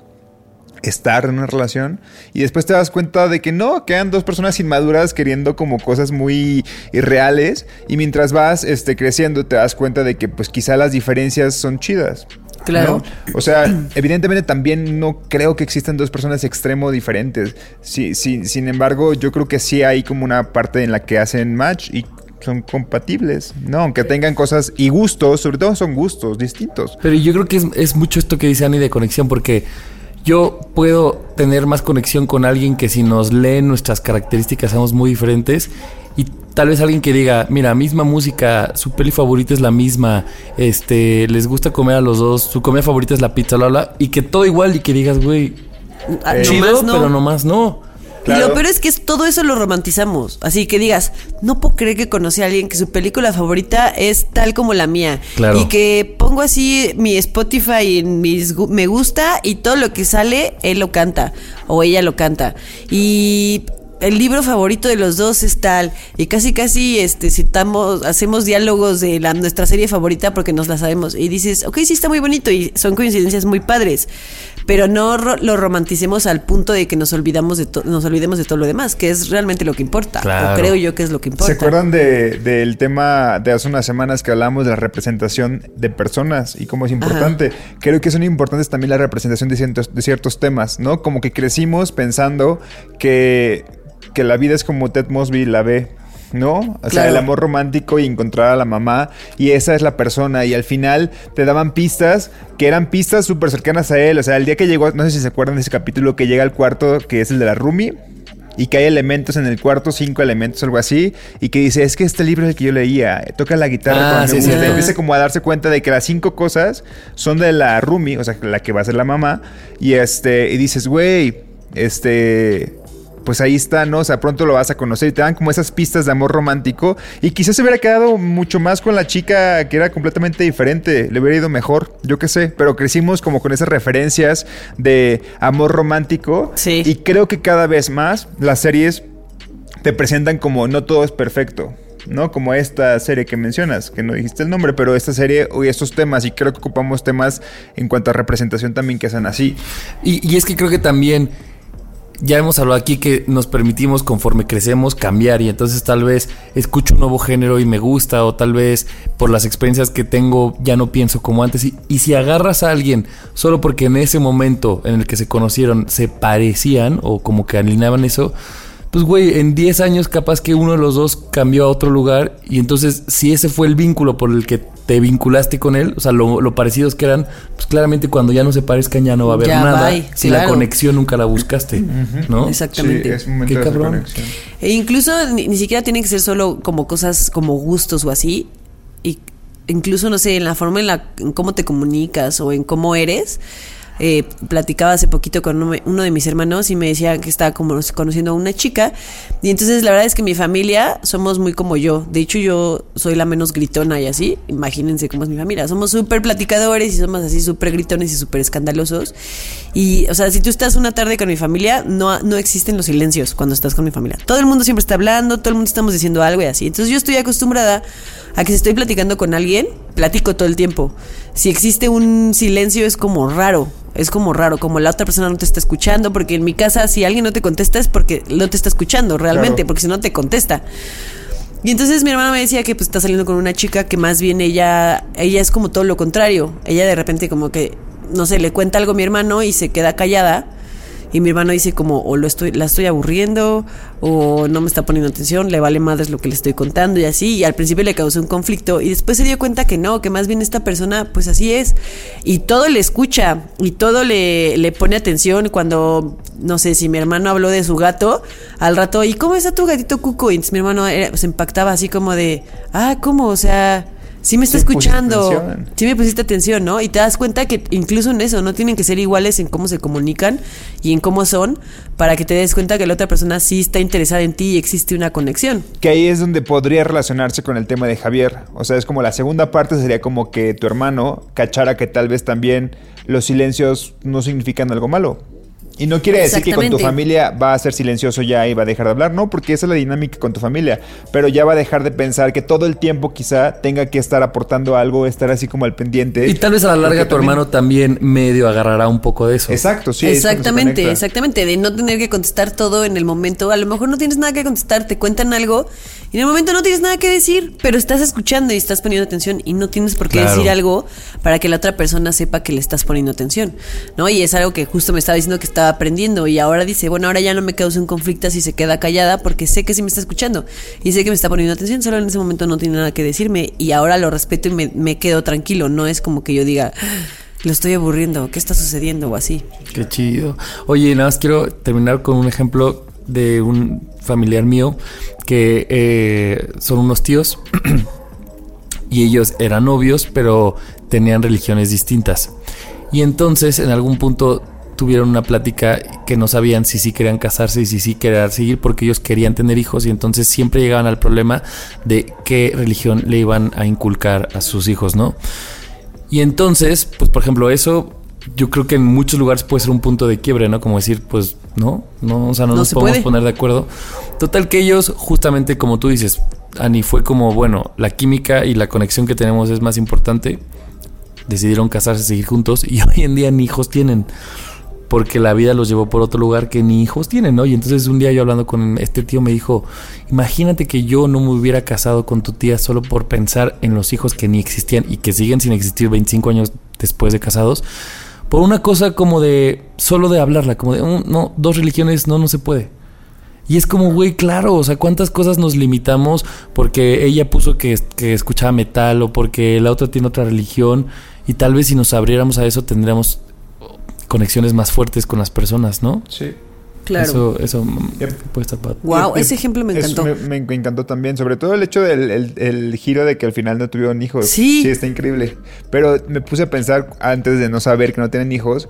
estar en una relación y después te das cuenta de que no, quedan dos personas inmaduras queriendo como cosas muy irreales y mientras vas este, creciendo te das cuenta de que pues quizá las diferencias son chidas. Claro. ¿no? O sea, evidentemente también no creo que existan dos personas extremo diferentes. Sí, sí, sin embargo, yo creo que sí hay como una parte en la que hacen match y son compatibles, ¿no? Aunque tengan cosas y gustos, sobre todo son gustos distintos. Pero yo creo que es, es mucho esto que dice Ani de conexión, porque yo puedo tener más conexión con alguien que si nos leen nuestras características somos muy diferentes. Y tal vez alguien que diga, mira, misma música, su peli favorita es la misma, este, les gusta comer a los dos, su comida favorita es la pizza, bla, bla, y que todo igual y que digas, güey, Ah, Eh, chido, no. pero nomás no. Y lo peor es que es- todo eso lo romantizamos. Así que digas, no puedo creer que conocí a alguien que su película favorita es tal como la mía. Claro. Y que pongo así mi Spotify en mis me gusta y todo lo que sale, él lo canta o ella lo canta. Y el libro favorito de los dos es tal y casi casi este citamos hacemos diálogos de la, nuestra serie favorita porque nos la sabemos y dices ok sí está muy bonito y son coincidencias muy padres pero no ro- lo romanticemos al punto de que nos olvidamos de to- nos olvidemos de todo lo demás que es realmente lo que importa Claro. o creo yo que es lo que importa ¿Se acuerdan de- del tema de hace unas semanas que hablamos de la representación de personas y cómo es importante? Creo que son importantes también la representación de ciertos, de ciertos temas, ¿no? Como que crecimos pensando que, que la vida es como Ted Mosby la ve. ¿No? O sea, el amor romántico y encontrar a la mamá y esa es la persona y al final te daban pistas que eran pistas súper cercanas a él. O sea, el día que llegó, no sé si se acuerdan de ese capítulo que llega al cuarto que es el de la Rumi y que hay elementos en el cuarto, cinco elementos, algo así, y que dice, es que este libro es el que yo leía, toca la guitarra Ah, sí, me es gusta". cierto. Empieza como a darse cuenta de que las cinco cosas son de la Rumi, o sea, la que va a ser la mamá, y este, y dices, güey, este... Pues ahí está, ¿no? O sea, pronto lo vas a conocer y te dan como esas pistas de amor romántico. Y quizás se hubiera quedado mucho más con la chica que era completamente diferente. Le hubiera ido mejor, yo qué sé. Pero crecimos como con esas referencias de amor romántico. Sí. Y creo que cada vez más las series te presentan como no todo es perfecto. ¿No? Como esta serie que mencionas, que no dijiste el nombre, pero esta serie y estos temas, y creo que ocupamos temas en cuanto a representación también que sean así. Y, y es que creo que también ya hemos hablado aquí que nos permitimos conforme crecemos cambiar y entonces tal vez escucho un nuevo género y me gusta o tal vez por las experiencias que tengo ya no pienso como antes. Y, y si agarras a alguien solo porque en ese momento en el que se conocieron se parecían o como que alineaban eso pues güey, en 10 años capaz que uno de los dos cambió a otro lugar y entonces si ese fue el vínculo por el que te vinculaste con él, o sea, lo, lo parecidos que eran, pues claramente cuando ya no se parezcan ya no va a haber Ya, nada bye, si la conexión nunca la buscaste, ¿no? exactamente Sí, es un momento Qué de conexión. E incluso ni, ni siquiera tiene que ser solo como cosas como gustos o así. Y incluso, no sé, en la forma en la en cómo te comunicas o en cómo eres. Eh, platicaba hace poquito con uno, de mis hermanos y me decía que estaba como conociendo a una chica. Y entonces la verdad es que mi familia somos muy como yo. De hecho, yo soy la menos gritona y así. Imagínense cómo es mi familia. Somos súper platicadores y somos así súper gritones y súper escandalosos. Y, o sea, si tú estás una tarde con mi familia, no, no existen los silencios cuando estás con mi familia. Todo el mundo siempre está hablando, todo el mundo estamos diciendo algo y así. Entonces yo estoy acostumbrada a que si estoy platicando con alguien, platico todo el tiempo. Si existe un silencio es como raro. Es como raro, como la otra persona no te está escuchando, porque en mi casa si alguien no te contesta es porque no te está escuchando realmente, Claro. porque si no te contesta. Y entonces mi hermana me decía que pues está saliendo con una chica que más bien ella, ella es como todo lo contrario. Ella de repente como que, no sé, le cuenta algo a mi hermano y se queda callada. Y mi hermano dice como, o lo estoy, la estoy aburriendo, o no me está poniendo atención, le vale madres lo que le estoy contando y así. Y al principio le causó un conflicto. Y después se dio cuenta que no, que más bien esta persona, pues así es. Y todo le escucha, y todo le, le pone atención cuando, no sé, si mi hermano habló de su gato, al rato, ¿y cómo está tu gatito Cuco? Y mi hermano era- se impactaba así como de, ah, ¿cómo? O sea, sí me está Sí escuchando. Sí me pusiste atención, ¿no? Y te das cuenta que incluso en eso no tienen que ser iguales en cómo se comunican y en cómo son para que te des cuenta que la otra persona sí está interesada en ti y existe una conexión. Que ahí es donde podría relacionarse con el tema de Javier. O sea, es como la segunda parte sería como que tu hermano cachara que tal vez también los silencios no significan algo malo. Y no quiere decir que con tu familia va a ser silencioso ya y va a dejar de hablar, no, porque esa es la dinámica con tu familia. Pero ya va a dejar de pensar que todo el tiempo quizá tenga que estar aportando algo, estar así como al pendiente. Y tal vez a la larga tu también- hermano también medio agarrará un poco de eso. Exacto, sí. exactamente, exactamente, de no tener que contestar todo en el momento. A lo mejor no tienes nada que contestar, te cuentan algo y en el momento no tienes nada que decir, pero estás escuchando y estás poniendo atención y no tienes por qué Claro. decir algo para que la otra persona sepa que le estás poniendo atención, ¿no? Y es algo que justo me estaba diciendo que aprendiendo y ahora dice, bueno, ahora ya no me causa un conflicto si se queda callada porque sé que sí me está escuchando y sé que me está poniendo atención, solo en ese momento no tiene nada que decirme y ahora lo respeto y me, me quedo tranquilo, no es como que yo diga, "Ah, lo estoy aburriendo, ¿qué está sucediendo? o así. Qué chido. Oye, nada más quiero terminar con un ejemplo de un familiar mío que eh, son unos tíos y ellos eran novios, pero tenían religiones distintas. Y entonces en algún punto tuvieron una plática que no sabían si sí querían casarse y si sí querían seguir porque ellos querían tener hijos y entonces siempre llegaban al problema de qué religión le iban a inculcar a sus hijos, ¿no? Y entonces, pues por ejemplo, eso yo creo que en muchos lugares puede ser un punto de quiebre, ¿no? Como decir, pues, no, no, o sea, no, No nos se podemos puede. poner de acuerdo. Total que ellos, justamente como tú dices, Ani, fue como, bueno, la química y la conexión que tenemos es más importante. Decidieron casarse, seguir juntos y hoy en día ni hijos tienen. Porque la vida los llevó por otro lugar que ni hijos tienen, ¿no? Y entonces un día yo hablando con este tío me dijo, imagínate que yo no me hubiera casado con tu tía solo por pensar en los hijos que ni existían y que siguen sin existir 25 años después de casados. Por una cosa como de, solo de hablarla, como de, "Mm, no, dos religiones, no, no se puede. Y es como, güey, claro, o sea, cuántas cosas nos limitamos porque ella puso que, que escuchaba metal o porque la otra tiene otra religión y tal vez si nos abriéramos a eso tendríamos conexiones más fuertes con las personas, ¿no? Sí. Claro. Eso, eso Yep. puede estar padre. Wow, Y- ese y- ejemplo me encantó. Me, me- me encantó también, sobre todo el hecho del el- el giro de que al final no tuvieron hijos. Sí. Sí, está increíble. Pero me puse a pensar antes de no saber que no tienen hijos.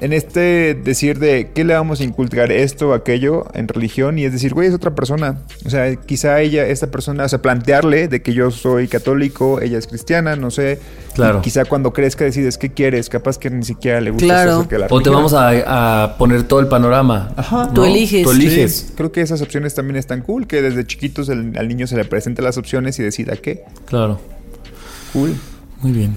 En este decir de qué le vamos a inculcar esto o aquello en religión y es decir, güey, es otra persona. O sea, quizá ella, esta persona, o sea, plantearle de que yo soy católico, ella es cristiana, no sé. Claro. Y quizá cuando crezca decides qué quieres, capaz que ni siquiera le gusta Claro. acerca de la O te religión. vamos a, a poner todo el panorama. Ajá. Tú eliges. Tú eliges. Sí, creo que esas opciones también están cool, que desde chiquitos el- al niño se le presenten las opciones y decida qué. Claro. Cool. Muy bien.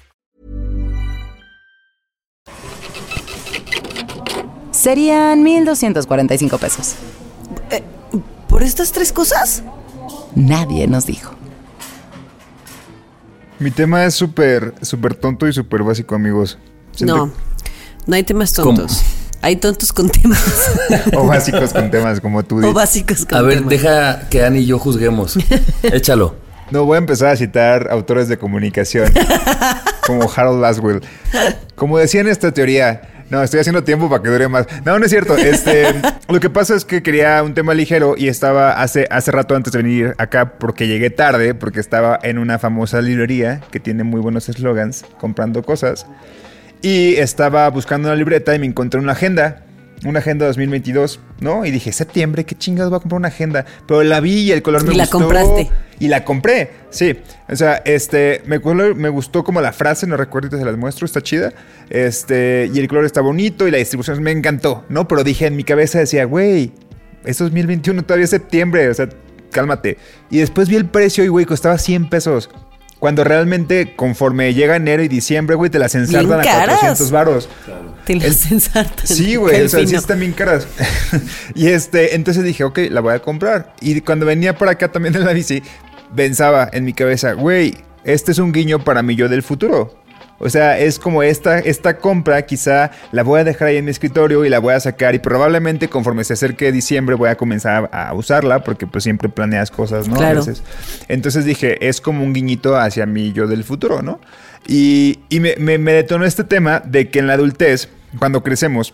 Serían 1,245 pesos. ¿Por estas tres cosas? Nadie nos dijo. Mi tema es súper, súper tonto y súper básico, amigos. Siento- No, no hay temas tontos. Hay tontos con temas. O básicos con temas como tú o dices. básicos con A ver, temas. deja que Ani y yo juzguemos. Échalo. No, voy a empezar a citar autores de comunicación. como Harold Laswell. Como decía en esta teoría. No, estoy haciendo tiempo para que dure más. No, no es cierto. Este, lo que pasa es que quería un tema ligero y estaba hace, hace rato antes de venir acá porque llegué tarde, porque estaba en una famosa librería que tiene muy buenos eslogans comprando cosas. Y estaba buscando una libreta y me encontré una agenda. Una agenda 2022, ¿no? Y dije, septiembre, qué chingados voy a comprar una agenda. Pero la vi y el color me Y la gustó. compraste. Y la compré, sí. O sea, este, me, color- me gustó como la frase, no recuerdo, ahorita se las muestro, está chida. Este, y el color está bonito y la distribución me encantó, ¿no? Pero dije en mi cabeza, decía, güey, es 2021, todavía es septiembre, o sea, cálmate. Y después vi el precio y, güey, costaba 100 pesos. Cuando realmente, conforme llega enero y diciembre, güey, te las ensartan a caras. 400 varos. Te las ensartan. Sí, güey, o sea, sí están bien caras. y este, entonces dije, ok, la voy a comprar. Y cuando venía por acá también en la bici, pensaba en mi cabeza, güey, este es un guiño para mi yo del futuro. O sea, es como esta, esta compra, quizá la voy a dejar ahí en mi escritorio y la voy a sacar y probablemente conforme se acerque diciembre voy a comenzar a, a usarla porque pues siempre planeas cosas, ¿no? A Claro. veces. Entonces dije, es como un guiñito hacia mi yo del futuro, ¿no? Y, y me, me- me detonó este tema de que en la adultez, cuando crecemos,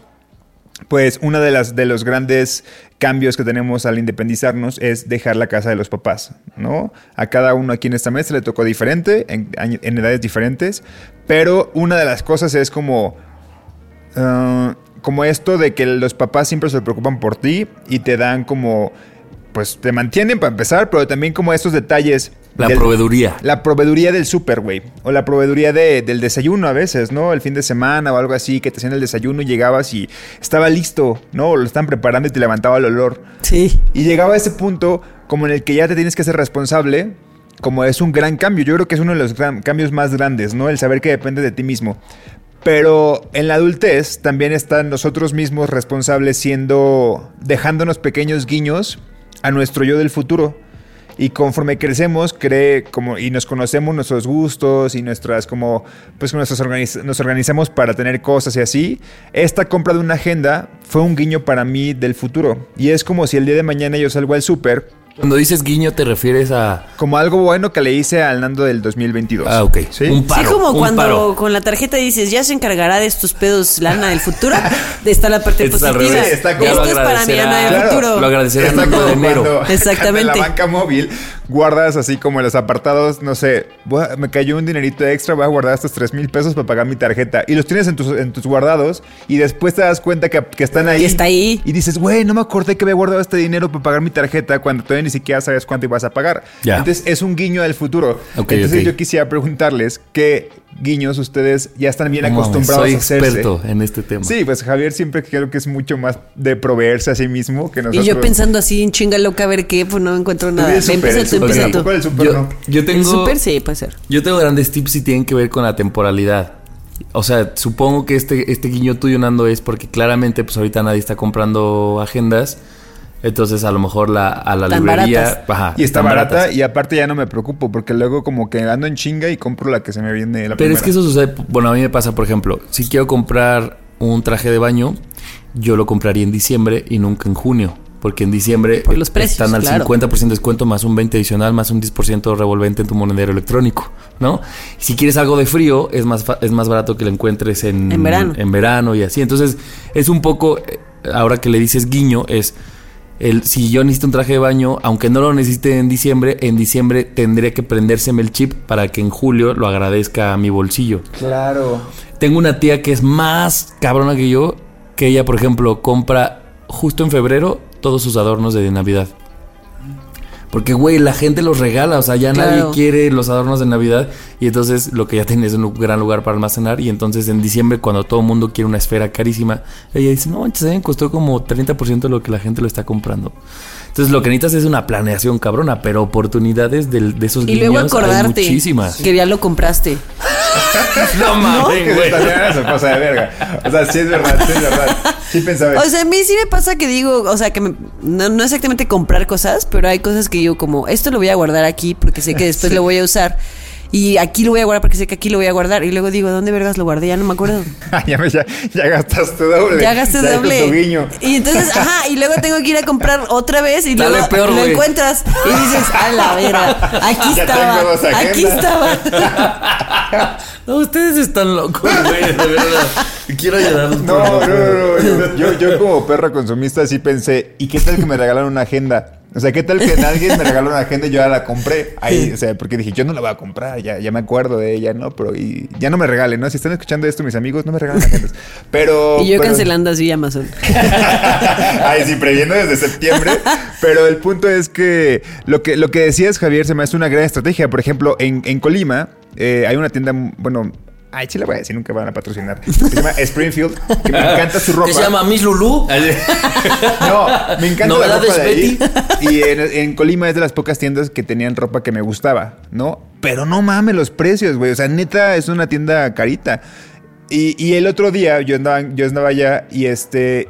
pues uno de, las, de los grandes cambios que tenemos al independizarnos es dejar la casa de los papás, ¿no? A cada uno aquí en esta mesa le tocó diferente, en, edades diferentes, pero una de las cosas es como... ah, como esto de que los papás siempre se preocupan por ti y te dan como... Pues te mantienen para empezar, pero también como estos detalles... La del- proveeduría. la proveeduría del súper, güey. O la proveeduría de- del desayuno a veces, ¿no? El fin de semana o algo así, que te hacían el desayuno y llegabas y estaba listo, ¿no? O lo están preparando y te levantaba el olor. Sí. Y llegaba a ese punto como en el que ya te tienes que hacer responsable, como es un gran cambio. Yo creo que es uno de los gran- cambios más grandes, ¿no? El saber que depende de ti mismo. Pero en la adultez también están nosotros mismos responsables siendo, dejándonos pequeños guiños a nuestro yo del futuro. Y conforme crecemos, cree como y nos conocemos nuestros gustos y nuestras como pues organiz- nos organizamos para tener cosas y así. Esta compra de una agenda fue un guiño para mí del futuro y es como si el día de mañana yo salgo al súper Cuando dices guiño, te refieres a. Como algo bueno que le hice al Nando del 2022. Ah, ok. ¿Sí? Un paro. sí, como un cuando paro. con la tarjeta dices, ya se encargará de estos pedos lana del futuro. Está la parte Esto es al positiva. está como- Esto es lo para mi agradecerá. Ana del Claro, futuro. Lo agradecerá Está 9 de como enero. cuando Exactamente. En la banca móvil guardas así como en los apartados, no sé, a- me cayó un dinerito extra, voy a guardar estos 3 mil pesos para pagar mi tarjeta. Y los tienes en tus, en tus guardados y después te das cuenta que, que están ahí. Que está ahí. Y dices, güey, no me acordé que había guardado este dinero para pagar mi tarjeta cuando todavía ni siquiera sabes cuánto ibas a pagar. Entonces es un guiño al futuro. Entonces yo quisiera preguntarles qué guiños ustedes ya están bien No mames, acostumbrados soy a hacerse. experto en este tema. Sí, pues Javier siempre creo que es mucho más de proveerse a sí mismo que Y nosotros. yo pensando así en chinga loca a ver qué, pues no encuentro nada. el empieza el tú, súper, empieza ¿a tú. poco el súper Yo, no? yo El tengo. súper sí, puede ser. Yo tengo grandes tips y tienen que ver con la temporalidad. O sea, supongo que este, este guiño tuyo, Nando, es porque claramente, pues ahorita nadie está comprando agendas. Entonces, a lo mejor la, a la Tan librería. ajá, Y está barata baratas. y aparte ya no me preocupo porque luego como que ando en chinga y compro la que se me viene la Pero es que eso sucede. Bueno, a mí me pasa, por ejemplo, si quiero comprar un traje de baño, yo lo compraría en diciembre y nunca en junio. Porque en diciembre Por los precios, están al claro. 50% de descuento más un 20 adicional más un 10% revolvente en tu monedero electrónico, ¿no? Y si quieres algo de frío, es más, fa- es más barato que lo encuentres en, En verano. en verano y así. Entonces, es un poco, eh, ahora que le dices guiño, es el, si yo necesito un traje de baño, aunque no lo necesite en diciembre, en diciembre tendría que prendérseme el chip para que en julio lo agradezca a mi bolsillo. Claro. Tengo una tía que es más cabrona que yo, que ella, por ejemplo, compra justo en febrero todos sus adornos de Navidad. Porque, güey, la gente los regala, o sea, ya Claro. nadie quiere los adornos de Navidad y entonces lo que ya tiene es un gran lugar para almacenar y entonces en diciembre cuando todo el mundo quiere una esfera carísima, ella dice, no, manches, me costó como 30% de lo que la gente lo está comprando. Entonces lo que necesitas es una planeación cabrona, pero oportunidades del- de, esos Y luego guiños hay acordarte muchísimas. que ya lo compraste. No mames, güey. se pasa de verga. O sea, sí es verdad, sí es verdad. Sí pensaba. O sea, a mí sí me pasa que digo, o sea, que me- no, no exactamente comprar cosas, pero hay cosas que digo como, esto lo voy a guardar aquí porque sé que después lo voy a usar. Y aquí lo voy a guardar porque sé que aquí lo voy a guardar. Y luego digo, ¿dónde vergas lo guardé? Ya no me acuerdo. ya, me- ya, ya gastaste doble. Ya gasté hizo doble. tu guiño. Y entonces, ajá, y luego tengo que ir a comprar otra vez y Dale luego peor, lo encuentras y dices, a la verga, aquí Ya estaba, tengo dos aquí agendas". estaba. No, ustedes están locos, güey, de verdad. Quiero llorar. No, no, no, no. Yo, yo como perro consumista sí pensé, ¿y qué tal que me regalaron una agenda? O sea, ¿qué tal que alguien me regaló una agenda y yo ya la compré? Ahí, o sea, porque dije, yo no la voy a comprar, ya, ya me acuerdo de ella, ¿no? Pero y ya no me regalen, ¿no? Si están escuchando esto mis amigos, no me regalen agendas. Pero... Y yo pero- cancelando así Amazon. Ay, sí, previendo desde septiembre. Pero el punto es que lo que, lo que decías, Javier, se me hace una gran estrategia. Por ejemplo, en, en Colima eh, hay una tienda, bueno, ay, sí la voy a decir, nunca van a patrocinar. Se llama Springfield, que me encanta su ropa. ¿Qué se llama Miss Lulu? No, me encanta la ropa de ahí. Y en, en Colima es de las pocas tiendas que tenían ropa que me gustaba, ¿no? Pero no mames los precios, güey. O sea, neta, es una tienda carita. Y, y el otro día yo andaba, yo andaba allá y este,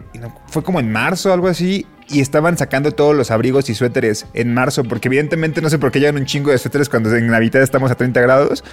fue como en marzo o algo así. Y estaban sacando todos los abrigos y suéteres en marzo, porque evidentemente no sé por qué llegan un chingo de suéteres cuando en Navidad estamos a 30 grados.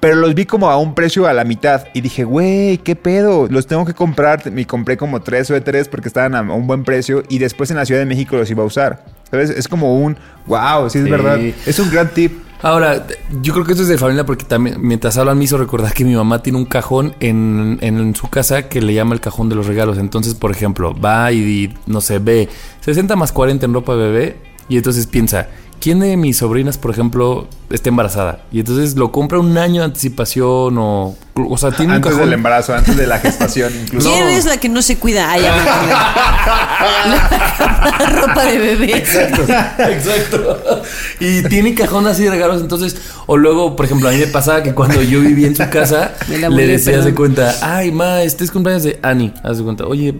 Pero los vi como a un precio a la mitad. Y dije, güey, ¿qué pedo? Los tengo que comprar. Y compré como tres suéteres porque estaban a un buen precio. Y después en la Ciudad de México los iba a usar. ¿Sabes? Es como un, wow, sí es Sí. verdad. Es un gran tip. Ahora, yo creo que eso es de familia porque también, mientras hablan, me hizo recordar que mi mamá tiene un cajón en, en su casa que le llama el cajón de los regalos. Entonces, por ejemplo, va y, no sé, ve 60 más 40 en ropa bebé y entonces piensa, ¿quién de mis sobrinas, por ejemplo, está embarazada? Y entonces lo compra un año de anticipación o... O sea, tiene un Antes cajón... del embarazo, antes de la gestación incluso. ¿Quién es la que no se cuida? Acordé. La ropa de bebé. Exacto. Y tiene cajón así de regalos. Entonces, o luego, por ejemplo, a mí me pasaba que cuando yo vivía en su casa, le decía, haz de perdón. cuenta, ay, ma, este es cumpleaños de Annie. Haz de cuenta, oye,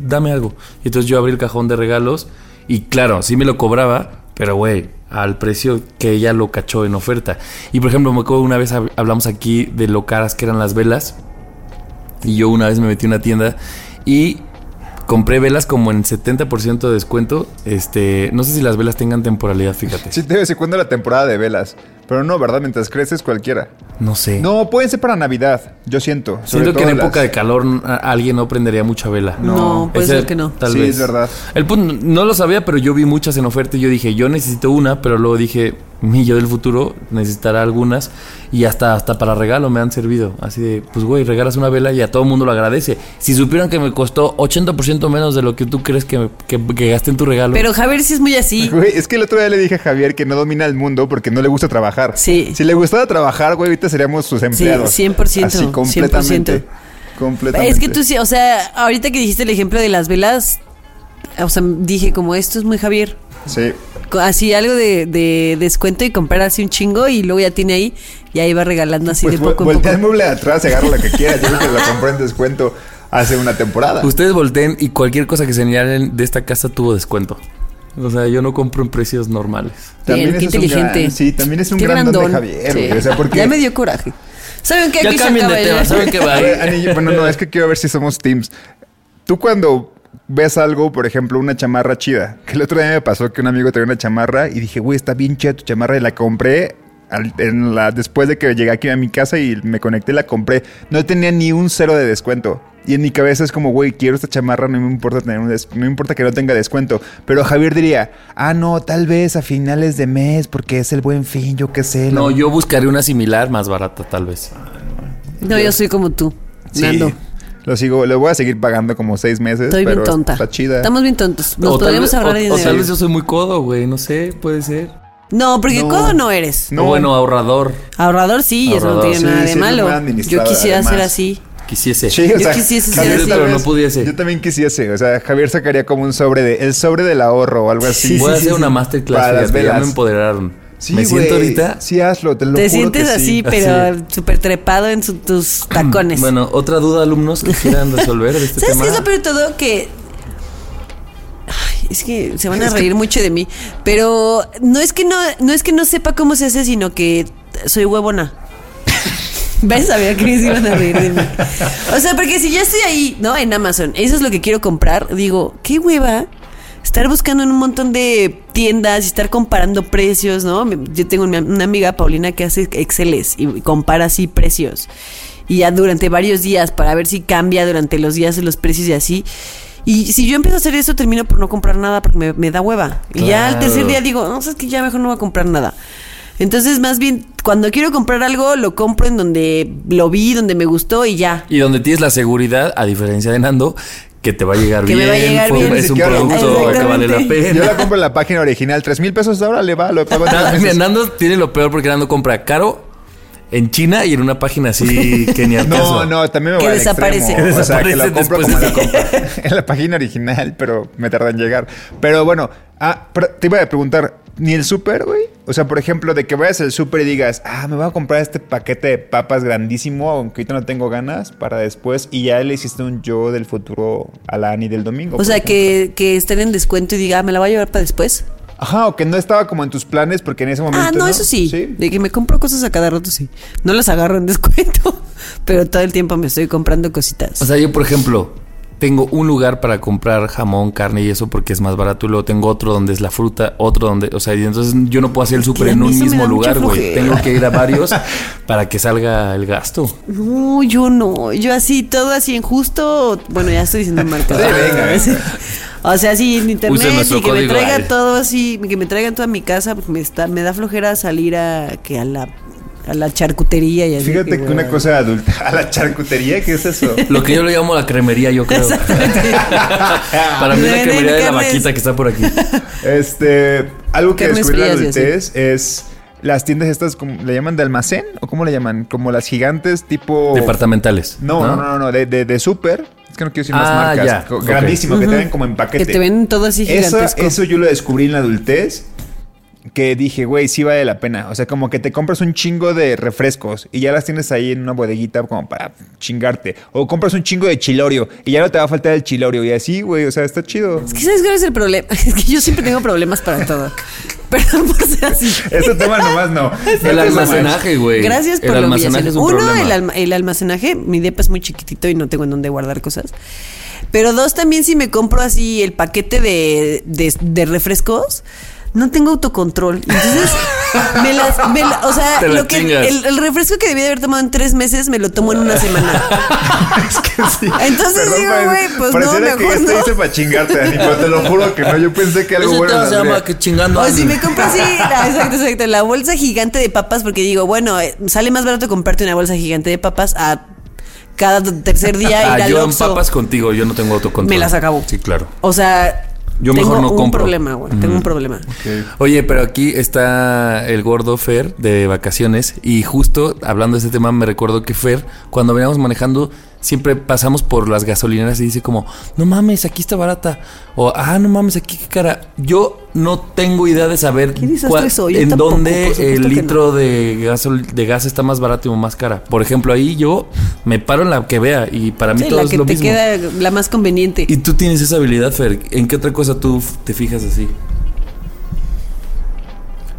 dame algo. Y entonces yo abrí el cajón de regalos y claro, sí me lo cobraba, pero güey, al precio que ella lo cachó en oferta. Y por ejemplo, me acuerdo una vez hab- hablamos aquí de lo caras que eran las velas. Y yo una vez me metí a una tienda y compré velas como en 70% de descuento. Este, no sé si las velas tengan temporalidad, fíjate. Sí, de vez en cuando la temporada de velas. Pero no, ¿verdad? Mientras creces cualquiera. No sé. No, pueden ser para Navidad, yo siento. Sobre Siento que en época las- de calor alguien no prendería mucha vela. No, puede Ese- ser que no. Tal Sí, vez. es verdad. El punto, no lo sabía, pero yo vi muchas en oferta y yo dije, yo necesito una, pero luego dije, mi yo del futuro necesitará algunas y hasta, hasta para regalo me han servido. Así de, pues güey, regalas una vela y a todo el mundo lo agradece. Si supieran que me costó 80% menos de lo que tú crees que, que, que gasté en tu regalo. Pero Javier sí es muy así. Güey, es que el otro día le dije a Javier que no domina el mundo porque no le gusta trabajar. Sí. Si le gustara trabajar, güey, ahorita seríamos sus empleados. 100%, Así, completamente. 100%. Completamente. Es que tú sí, o sea, ahorita que dijiste el ejemplo de las velas, o sea, dije como esto es muy Javier. Sí. Así algo de, de descuento y comprar así un chingo y luego ya tiene ahí y ahí va regalando así Pues de poco en voltea el poco. mueble de atrás y agarra lo que quiera. Yo creo que lo compré en descuento hace una temporada. Ustedes volteen y cualquier cosa que señalen de esta casa tuvo descuento. O sea, yo no compro en precios normales. Bien, qué ese es un inteligente. gran- sí, también es un Qué gran don de. Javier, Sí. güey. O sea, porque... Ya me dio coraje. ¿Saben qué? Ya Aquí se cambien de tema, ¿saben qué va? Bueno, no, es que quiero ver si somos teams. Tú cuando ves algo, por ejemplo, una chamarra chida, que el otro día me pasó que un amigo traía una chamarra y dije, güey, está bien chida tu chamarra y la compré al- en la, después de que llegué aquí a mi casa y me conecté, la compré. No tenía ni un cero de descuento. Y en mi cabeza es como, güey, quiero esta chamarra, no me importa tener un des- no me importa que no tenga descuento. Pero Javier diría, ah, no, tal vez a finales de mes, porque es el buen fin, yo qué sé. No, la- yo buscaré una similar más barata, tal vez. No, yo soy como tú. Sí, Nando. Lo sigo, le voy a seguir pagando como seis meses. Estoy bien tonta. Está chida. Estamos bien tontos. Nos O podríamos ahorrar o- dinero. O tal vez yo soy muy codo, güey. No sé, puede ser. No, porque No. codo no eres. No. O bueno, ahorrador. Ahorrador sí, eso no Ahorrador, tiene sí, nada de malo. Yo quisiera ser así. Quisiese. Sí, o Yo sea, quisiese ser Javier así. tal pero no pudiese. Yo también quisiese. O sea, Javier sacaría como un sobre de. El sobre del ahorro o algo así. Voy a hacer una masterclass. Para las ya me velas. empoderaron. Sí, me siento ahorita. Sí, hazlo, te lo Te juro sientes que sí. así, pero Así. súper trepado en su- tus tacones. Bueno, otra duda, alumnos, que quieran resolver de este ¿Sabes tema. qué es lo peor de todo? Que. Ay, es que se van a reír mucho de mí. Pero no es que no, no es que no sepa cómo se hace, sino que soy huevona. ¿Ves? Sabía que se iban a reír de mí. O sea, porque si ya estoy ahí, ¿no? En Amazon, eso es lo que quiero comprar. Digo, qué hueva. Estar buscando en un montón de tiendas y estar comparando precios, ¿no? Yo tengo una amiga, Paulina, que hace Exceles y compara así precios. Y ya durante varios días para ver si cambia durante los días los precios y así. Y si yo empiezo a hacer eso, termino por no comprar nada porque me, me da hueva. Y ya al tercer día digo, no, sabes que ya mejor no voy a comprar nada. Entonces, más bien, cuando quiero comprar algo, lo compro en donde lo vi, donde me gustó y ya. Y donde tienes la seguridad, a diferencia de Nando, que te va a llegar Que bien. me va a llegar fue- bien. Es un producto que vale la Exactamente. Yo la pena. compro en la página original. Tres mil pesos ahora le va, lo pago Nando tiene lo peor porque Nando compra caro en China y en una página así que ni al No, caso. no, también me Que voy al desaparece. extremo. O sea, que lo Desaparece compro como de- la en la página original, pero me tarda en llegar. Pero bueno, ah, pero te iba a preguntar, ¿ni el súper, güey? O sea, por ejemplo, de que vayas al súper y digas, ah, me voy a comprar este paquete de papas grandísimo, aunque ahorita no tengo ganas, para después, y ya le hiciste un yo del futuro a la Ani del domingo. O sea, que, que estén en descuento y diga, "Ah, me la voy a llevar para después. Ajá, o que no estaba como en tus planes porque en ese momento. Ah, no, eso sí. De que me compro cosas a cada rato, sí. No las agarro en descuento, pero todo el tiempo me estoy comprando cositas. O sea, yo, por ejemplo, tengo un lugar para comprar jamón, carne y eso porque es más barato. Y luego tengo otro donde es la fruta, otro donde. O sea, y entonces yo no puedo hacer el súper en un mismo lugar, güey. Tengo que ir a varios para que salga el gasto. No, yo no. Yo así, todo así en justo. Bueno, ya estoy diciendo marcas. Sí, venga. O sea, sí, en internet y que me traiga todo así, que me traigan todo a mi casa, porque me, está, me da flojera salir a, que a, la, a la charcutería y así. Fíjate que una bueno. cosa adulta. ¿A la charcutería? ¿Qué es eso? Lo que yo le llamo la cremería, yo creo. para mí es la cremería de la vaquita que está por aquí. Este, algo que descubrí en la adultez es las tiendas estas, como, ¿le llaman de almacén? ¿O cómo le llaman? Como las gigantes tipo... Departamentales. No, no, no, no, no, de, de, de súper. Es que no quiero decir más Ah, marcas. ya. Grandísimo, que te ven como en paquete. Que te ven todo así Eso, gigantesco. eso yo lo descubrí en la adultez. Que dije, güey, sí vale la pena. O sea, como que te compras un chingo de refrescos y ya las tienes ahí en una bodeguita como para chingarte. O compras un chingo de chilorio y ya no te va a faltar el chilorio. Y así, güey, o sea, está chido. Es que ¿sabes cuál es el problema? Es que yo siempre tengo problemas para todo. Perdón por ser así. Este tema nomás no. El almacenaje, güey. Gracias por El lo almacenaje es un Uno, problema. el, alma- el almacenaje. Mi depa es muy chiquitito y no tengo en dónde guardar cosas. Pero dos, también si me compro así el paquete de, de, de refrescos, no tengo autocontrol. Entonces, me las, me la- o sea, lo que, el, el refresco que debí de haber tomado en tres meses me lo tomo en una semana. Es que sí. Entonces Perdón, digo, güey, pues no, que mejor esto no. hice para chingarte, Dani, pero te lo juro que no. Yo pensé que algo bueno se llama que chingando O si me compro así, la- exacto, exacto, la bolsa gigante de papas, porque digo, bueno, eh, sale más barato comprarte una bolsa gigante de papas a cada tercer día ir Ah, al yo en papas contigo, yo no tengo autocontrol. Me las acabo. Sí, claro. O sea, Yo tengo mejor no un compro. problema, güey. Tengo un problema. Oye, pero aquí está el gordo Fer de vacaciones y justo hablando de este tema me recuerdo que Fer, cuando veníamos manejando, siempre pasamos por las gasolineras y dice como, no mames, aquí está barata. O, ah, no mames, aquí qué cara. Yo no tengo idea de saber cuál- soy, en tampoco, dónde el litro de, gasol- de gas está más barato o más cara. Por ejemplo, ahí yo me paro en la que vea y para mí Sí, todo la es que lo te mismo. queda la más conveniente. Y tú tienes esa habilidad, Fer. ¿En qué otra cosa tú te fijas así?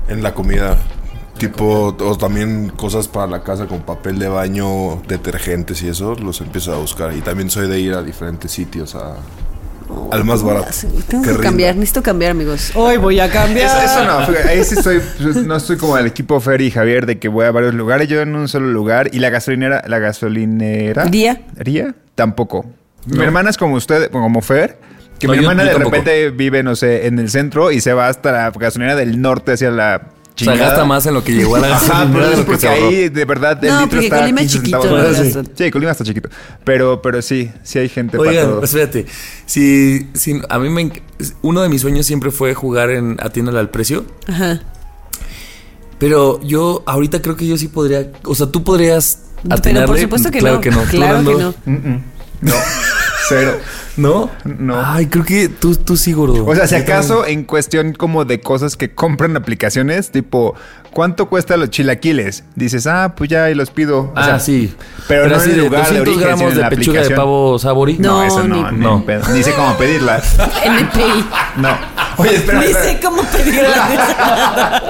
En la comida. Tipo, o también cosas para la casa con papel de baño, detergentes y eso, los empiezo a buscar. Y también soy de ir a diferentes sitios a, al más barato. Tengo que, cambiar, necesito cambiar, amigos. Hoy voy a cambiar. eso no, ahí sí estoy, no estoy como el equipo Fer y Javier de que voy a varios lugares, yo en un solo lugar y la gasolinera, la gasolinera. ¿Día? ¿Ría? Tampoco. Mi hermana es como usted, como Fer, que No, mi yo- hermana yo de tampoco. repente vive, no sé, en el centro y se va hasta la gasolinera del norte hacia la O sea, chingada. gasta más en lo que llegó a la Ajá, gasolinera pero es porque ahí de verdad el No, litro porque está Colima es 15 chiquito. Sí. Sí, Colima está chiquito. Pero, pero sí, sí hay gente para Oigan, todo. espérate. Si, si a mí me uno de mis sueños siempre fue jugar en Atiéndale al precio, Ajá. pero yo ahorita creo que yo sí podría, o sea, tú podrías Pero atinarle. por supuesto que claro no. que no. ¿Tú, Claro que no. No, cero. ¿No? No. Ay, creo que tú, tú sí, gordo. O sea, si acaso en cuestión como de cosas que compran aplicaciones, tipo, ¿cuánto cuesta los chilaquiles? Dices, ah, pues ya y los pido. O Ah, sea, sí. Pero, no así en el de lugar de 200 origen, sino gramos de la pechuga de pavo sabori. No, No, eso no, ni- ni, no. sé cómo pedirla. NPI. No. Oye, espera, Ni sé cómo pedirla.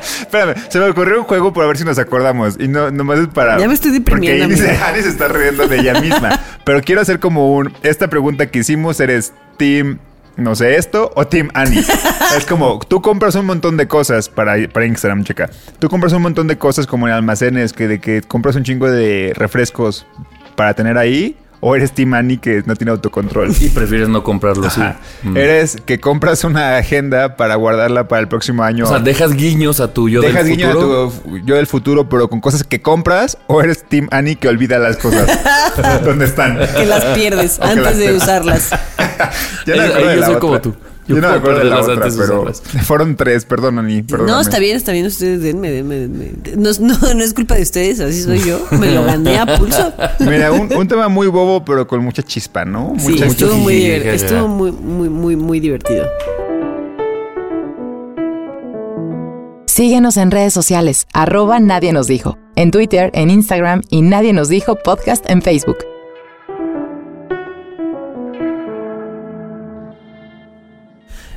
Espérame, se me ocurrió un juego por ver si nos acordamos. Y no, nomás es para. Ya me estoy deprimiendo, Porque amigo. Ani se está riendo de ella misma. Pero quiero hacer como un. Esta pregunta que hicimos: ¿eres Team, no sé, esto o Team Ani? es como, tú compras un montón de cosas para, para Instagram, checa. Tú compras un montón de cosas como en almacenes, que de que compras un chingo de refrescos para tener ahí. O eres Team Ani que no tiene autocontrol. Y prefieres no comprarlo, sí. Ajá. Mm. Eres que compras una agenda para guardarla para el próximo año. O sea, dejas guiños a tu yo Dejas del futuro. a tu yo del futuro, pero con cosas que compras, o eres Team Annie que olvida las cosas. ¿Dónde están? que las pierdes las antes de usarlas. Ya no me Ahí- acuerdo ahí de yo soy otra. como tú. Yo, Yo no me acuerdo de la otra, antes pero fueron tres, perdón, Ani. No, está bien, está bien. Ustedes denme, denme, denme. No, no, no es culpa de ustedes, así soy yo. Me lo gané a pulso. Mira, un, un tema muy bobo, pero con mucha chispa, ¿no? Sí, Mucha estuvo muy, jiji, diver- jajaja. estuvo muy, muy, muy, muy divertido. Síguenos en redes sociales, arroba Nadie nos dijo, en Twitter, en Instagram y Nadie nos dijo podcast en Facebook.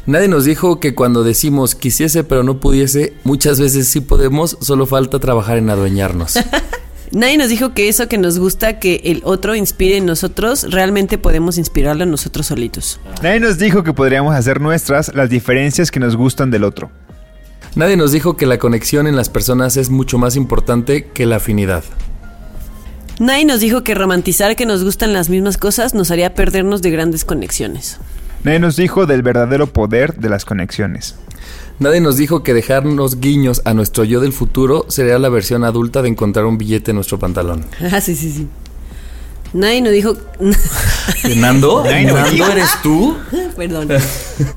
Nadie nos dijo que cuando decimos quisiese pero no pudiese, muchas veces sí podemos, solo falta trabajar en adueñarnos. Nadie nos dijo que eso que nos gusta que el otro inspire en nosotros, realmente podemos inspirarlo en nosotros solitos. Nadie nos dijo que podríamos hacer nuestras las diferencias que nos gustan del otro. Nadie nos dijo que la conexión en las personas es mucho más importante que la afinidad. Nadie nos dijo que romantizar que nos gustan las mismas cosas nos haría perdernos de grandes conexiones. Nadie nos dijo del verdadero poder de las conexiones. Nadie nos dijo que dejarnos guiños a nuestro yo del futuro sería la versión adulta de encontrar un billete en nuestro pantalón. Ah, sí, sí, sí. Nadie nos dijo. ¿Nando? ¿Nando eres tú? Perdón.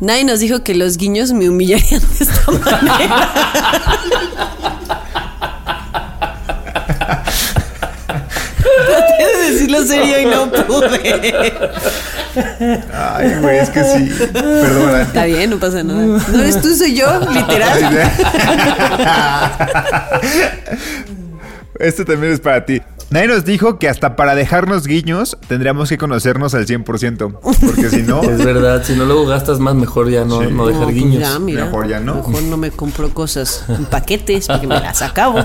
Nadie nos dijo que los guiños me humillarían de esta manera. Traté de decirlo serio y no pude. Ay, güey, es que sí. Perdona. Está bien, no pasa nada. No eres tú, soy yo, literal. Este también es para ti. Nadie nos dijo que hasta para dejarnos guiños tendríamos que conocernos al 100%. Porque si no, Es verdad, si no luego gastas más, mejor ya no, no dejar No, pues guiños. ya, mira, Mejor ya no. Mejor no me compro cosas en paquetes porque me las acabo.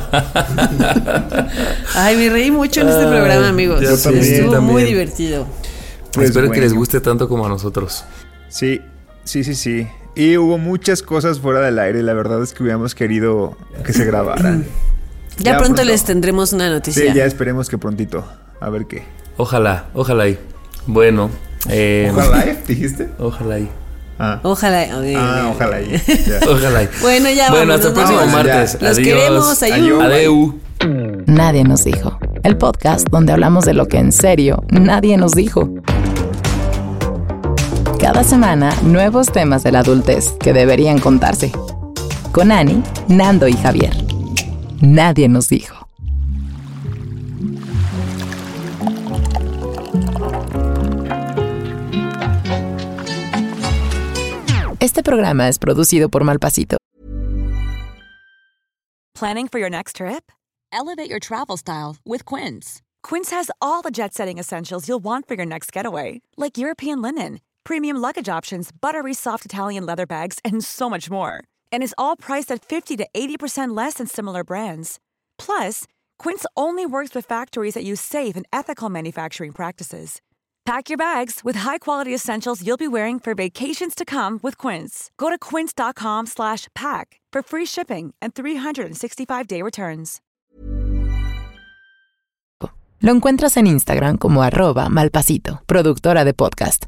Ay, me reí mucho en este Ay, programa, amigos. yo también, Estuvo también. muy divertido. Pues Espero que les guste tanto como a nosotros. Sí, sí, sí, sí. Y hubo muchas cosas fuera del aire. La verdad es que hubiéramos querido que se grabaran. Ya, pronto, les tendremos una noticia. Sí, ya esperemos que prontito. A ver qué. Ojalá, ojalá y. Bueno. Eh, ¿Ojalá dijiste? Ojalá y. Ah, Ojalá. ah ojalá. y- ya. Ojalá y. Bueno, ya Bueno, vámonos, hasta el próximo vámonos. martes. Los Adiós. queremos, ayú. Adeu. Nadie nos dijo. El podcast donde hablamos de lo que en serio nadie nos dijo. Cada semana, nuevos temas de la adultez que deberían contarse. Con Ani, Nando y Javier. Nadie nos dijo. Este programa es producido por Malpasito. Planning for your next trip? Elevate your travel style with Quince. Quince has all the jet setting essentials you'll want for your next getaway, like European linen, premium luggage options, buttery soft Italian leather bags, and so much more. And is all priced at 50 to 80% less than similar brands. Plus, Quince only works with factories that use safe and ethical manufacturing practices. Pack your bags with high-quality essentials you'll be wearing for vacations to come with Quince. Go to quince.com slash pack for free shipping and 365-day returns. Lo encuentras en Instagram como arroba malpasito, productora de podcast.